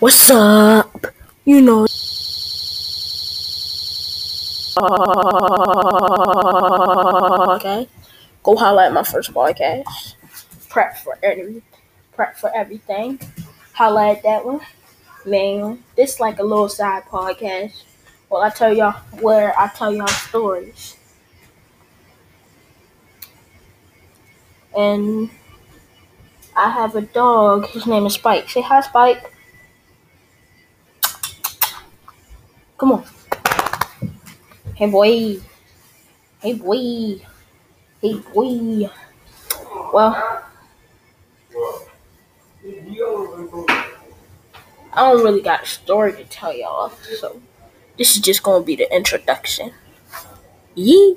What's up? You know. Okay. Go highlight my first podcast. Prep for every prep for everything. Highlight that one. Man, this like a little side podcast. Well I tell y'all where I tell y'all stories. And I have a dog. His name is Spike. Say hi, Spike. Come on. Hey, boy. Hey, boy. Hey, boy. Well, I don't really got a story to tell y'all, so this is just gonna be the introduction. Yee.